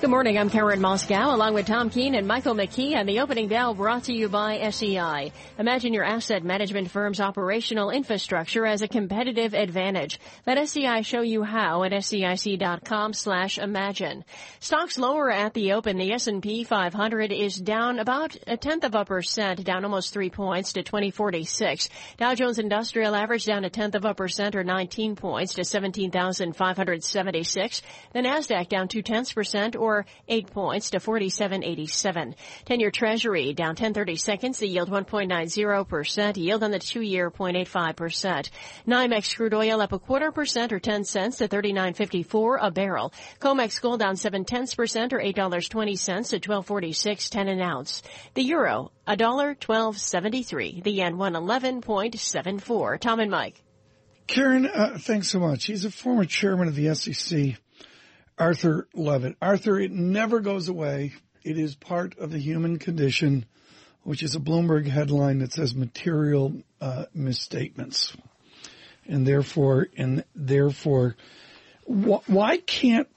Good morning. I'm Karen Moskow along with Tom Keene and Michael McKee and the opening bell brought to you by SEI. Imagine your asset management firm's operational infrastructure as a competitive advantage. Let SEI show you how at SEIC.com slash imagine. Stocks lower at the open. The S&P 500 is down about a tenth of a percent, down almost three points to 2046. Dow Jones Industrial average down a tenth of a percent or 19 points to 17,576. The NASDAQ down two tenths percent or or 8 points to 47.87. 10-year Treasury down 1030 seconds. The yield 1.90%. Yield on the two-year 0.85%. NYMEX crude oil up a quarter percent or 10 cents to 39.54 a barrel. COMEX gold down 7 tenths percent or $8.20 to 1246.10 an ounce. The euro a dollar 12.73. The yen 111.74. Tom and Mike. Karen, uh, thanks so much. He's a former chairman of the SEC. Arthur Levitt. Arthur, it never goes away. It is part of the human condition, which is a Bloomberg headline that says material uh, misstatements. And therefore, and therefore, wh- why can't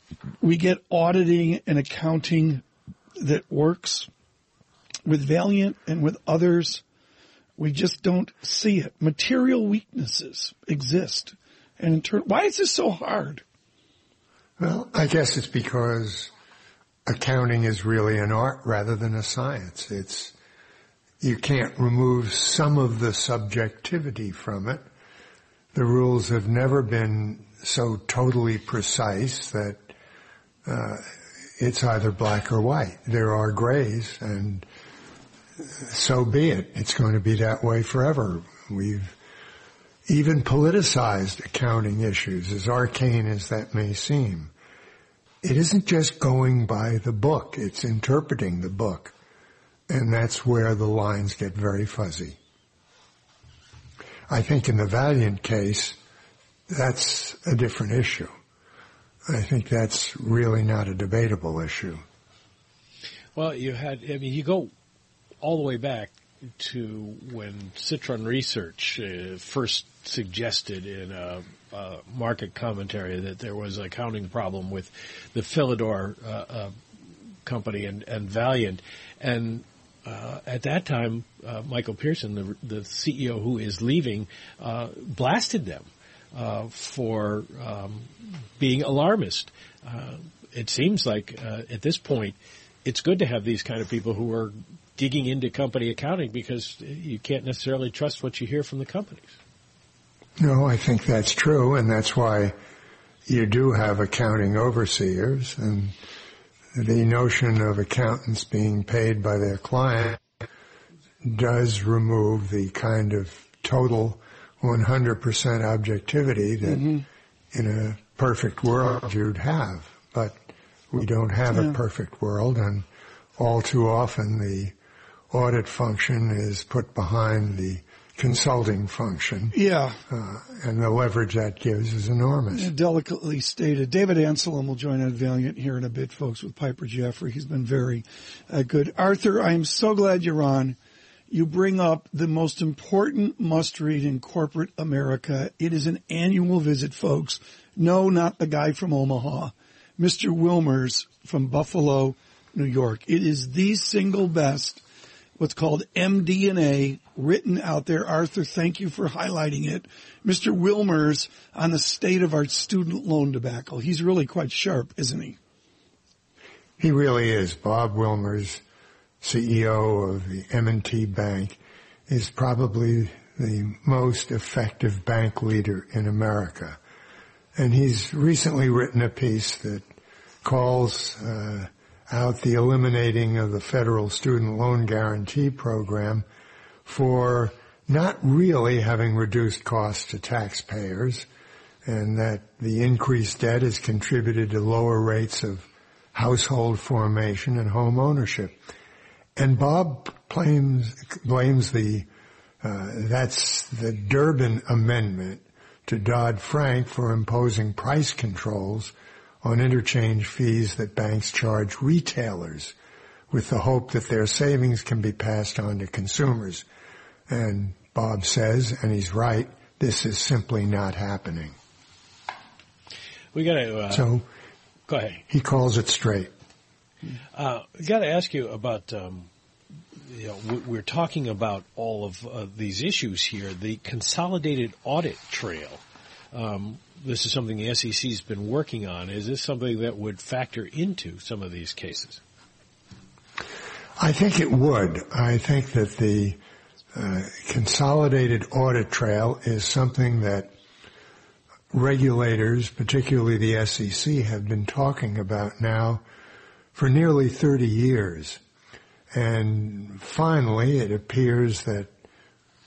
we get auditing and accounting that works with Valeant and with others? We just don't see it. Material weaknesses exist. And in turn, why is this so hard? Well, I guess it's because accounting is really an art rather than a science. It's, you can't remove some of the subjectivity from it. The rules have never been so totally precise that uh, it's either black or white. There are grays, and so be it. It's going to be that way forever. We've even politicized accounting issues, as arcane as that may seem. It isn't just going by the book, it's interpreting the book. And that's where the lines get very fuzzy. I think in the Valeant case, that's a different issue. I think that's really not a debatable issue. Well, you had, I mean, you go all the way back to when Citron Research uh, first suggested in a, a, market commentary that there was a accounting problem with the Philidor uh, uh, company and, and Valeant, and uh, at that time, uh, Michael Pearson, the, the CEO who is leaving, uh, blasted them for um, being alarmist. it seems like at this point, it's good to have these kind of people who are digging into company accounting because you can't necessarily trust what you hear from the companies. No, I think that's true, and that's why you do have accounting overseers, and the notion of accountants being paid by their client does remove the kind of total 100% objectivity that mm-hmm. in a perfect world you'd have. But we don't have yeah. a perfect world, and all too often the audit function is put behind the consulting function. Yeah. Uh, and the leverage that gives is enormous. Delicately stated. David Amsellem will join on Valeant here in a bit, folks, with Piper Jaffray. He's been very uh, good. Arthur, I'm so glad you're on. You bring up the most important must read in corporate America. It is an annual visit, folks. No, not the guy from Omaha. Mr. Wilmers from Buffalo, New York. It is the single best what's called MD&A written out there. Arthur, thank you for highlighting it. Mr. Wilmers on the state of our student loan debacle. He's really quite sharp, isn't he? He really is. Bob Wilmers, CEO of the M&T Bank, is probably the most effective bank leader in America. And he's recently written a piece that calls uh, out the eliminating of the federal student loan guarantee program for not really having reduced costs to taxpayers and that the increased debt has contributed to lower rates of household formation and home ownership. And Bob blames, blames the, uh, that's the Durbin Amendment to Dodd-Frank for imposing price controls on interchange fees that banks charge retailers with the hope that their savings can be passed on to consumers. And Bob says, and he's right, this is simply not happening. We got to. Uh, so, go ahead. He calls it straight. Uh, got to ask you about. Um, you know, we're talking about all of uh, these issues here. The consolidated audit trail. Um, this is something the SEC has been working on. Is this something that would factor into some of these cases? I think it would. I think that the uh, consolidated audit trail is something that regulators, particularly the SEC, have been talking about now for nearly 30 years. And finally, it appears that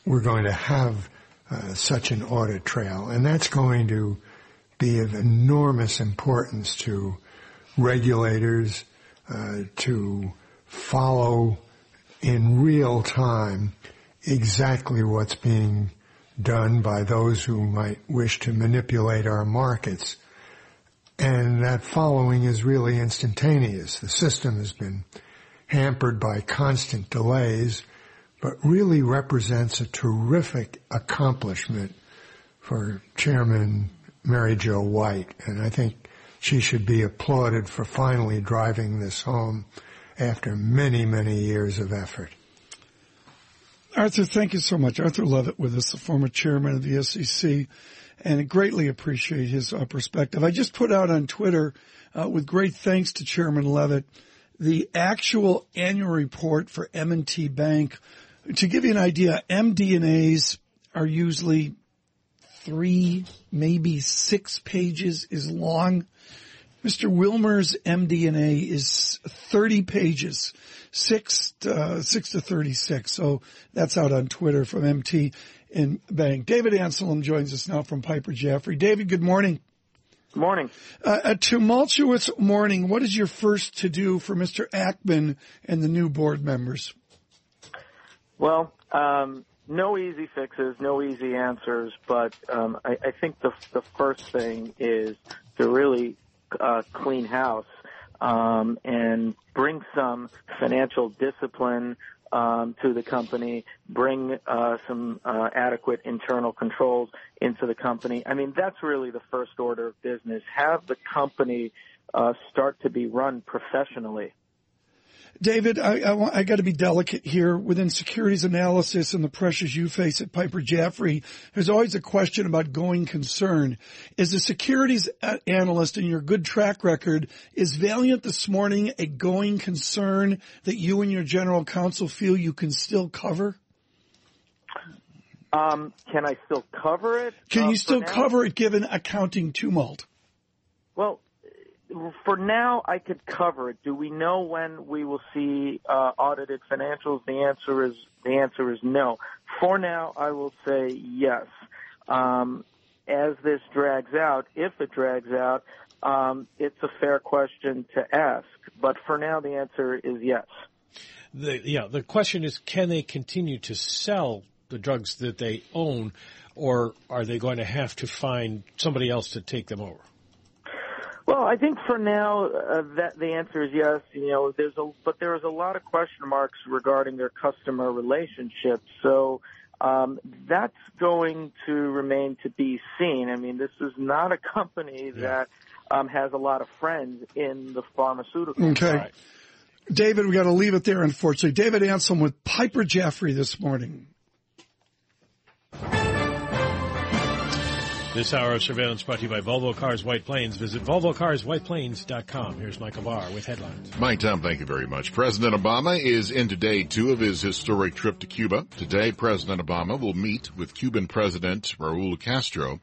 we're going to have uh, such an audit trail, and that's going to be of enormous importance to regulators uh, to follow in real time exactly what's being done by those who might wish to manipulate our markets. And that following is really instantaneous. The system has been hampered by constant delays, but really represents a terrific accomplishment for Chairman Mary Jo White. And I think she should be applauded for finally driving this home after many, many years of effort. Arthur, thank you so much. Arthur Levitt with us, the former chairman of the SEC, and I greatly appreciate his uh, perspective. I just put out on Twitter, uh, with great thanks to Chairman Levitt, the actual annual report for M&T Bank. To give you an idea, MD&As are usually three, maybe six pages is long. Mr. Wilmer's MD&A is 30 pages, six to, uh, six to 36. So that's out on Twitter from MT in Bank. David Amsellem joins us now from Piper Jaffray. David, good morning. Good morning. Uh, a tumultuous morning. What is your first to do for Mr. Ackman and the new board members? Well, um, no easy fixes, no easy answers, but um, I, I think the the first thing is to really uh, clean house um, and bring some financial discipline um, to the company, bring uh, some uh, adequate internal controls into the company. I mean, that's really the first order of business. Have the company uh, start to be run professionally. David, I, I, I got to be delicate here. Within securities analysis and the pressures you face at Piper Jaffray, there's always a question about going concern. As a securities analyst in your good track record, is Valeant this morning a going concern that you and your general counsel feel you can still cover? Um, can I still cover it? Can uh, you still cover it given accounting tumult? Well, for now, I could cover it. Do we know when we will see uh, audited financials? The answer is the answer is no. For now, I will say yes. Um, as this drags out, if it drags out, um, it's a fair question to ask. But for now, the answer is yes. The, yeah, the question is, can they continue to sell the drugs that they own, or are they going to have to find somebody else to take them over? Well, I think for now uh, that the answer is yes. You know, there's a but there is a lot of question marks regarding their customer relationship. So um, that's going to remain to be seen. I mean, this is not a company yeah. that um, has a lot of friends in the pharmaceutical. Okay. Side. David, we got to leave it there, unfortunately. David Amsellem with Piper Jaffray this morning. This hour of surveillance brought to you by Volvo Cars White Plains. Visit VolvoCarsWhitePlains.com. Here's Michael Barr with headlines. Mike Tom, thank you very much. President Obama is into day two of his historic trip to Cuba. Today, President Obama will meet with Cuban President Raul Castro.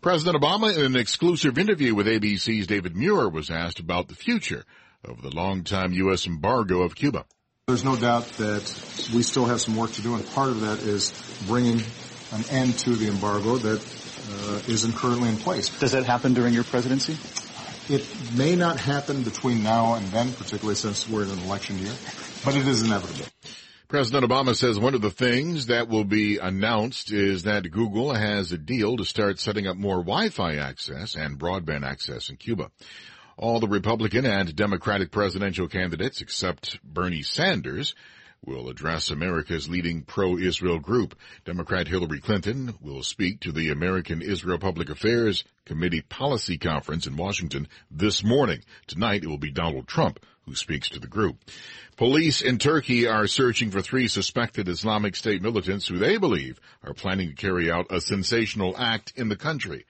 President Obama, in an exclusive interview with ABC's David Muir, was asked about the future of the longtime U.S. embargo of Cuba. There's no doubt that we still have some work to do, and part of that is bringing an end to the embargo that Uh, isn't currently in place. Does that happen during your presidency? It may not happen between now and then, particularly since we're in an election year, but it is inevitable. President Obama says one of the things that will be announced is that Google has a deal to start setting up more Wi-Fi access and broadband access in Cuba. All the Republican and Democratic presidential candidates except Bernie Sanders will address America's leading pro-Israel group. Democrat Hillary Clinton will speak to the American Israel Public Affairs Committee Policy Conference in Washington this morning. Tonight it will be Donald Trump who speaks to the group. Police in Turkey are searching for three suspected Islamic State militants who they believe are planning to carry out a sensational act in the country.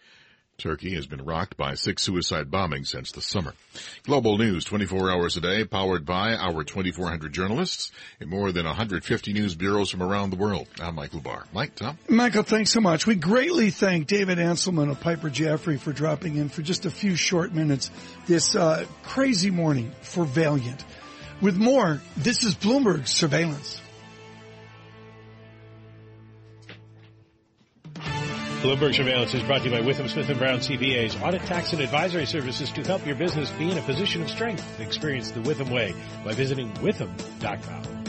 Turkey has been rocked by six suicide bombings since the summer. Global news 24 hours a day, powered by our 2,400 journalists in more than 150 news bureaus from around the world. I'm Michael Barr. Mike, Tom? Michael, thanks so much. We greatly thank David Amsellem of Piper Jaffray for dropping in for just a few short minutes this uh, crazy morning for Valeant. With more, this is Bloomberg Surveillance. Bloomberg Surveillance is brought to you by Withum Smith & Brown CPAs, audit tax and advisory services to help your business be in a position of strength. Experience the Withum way by visiting withum.com.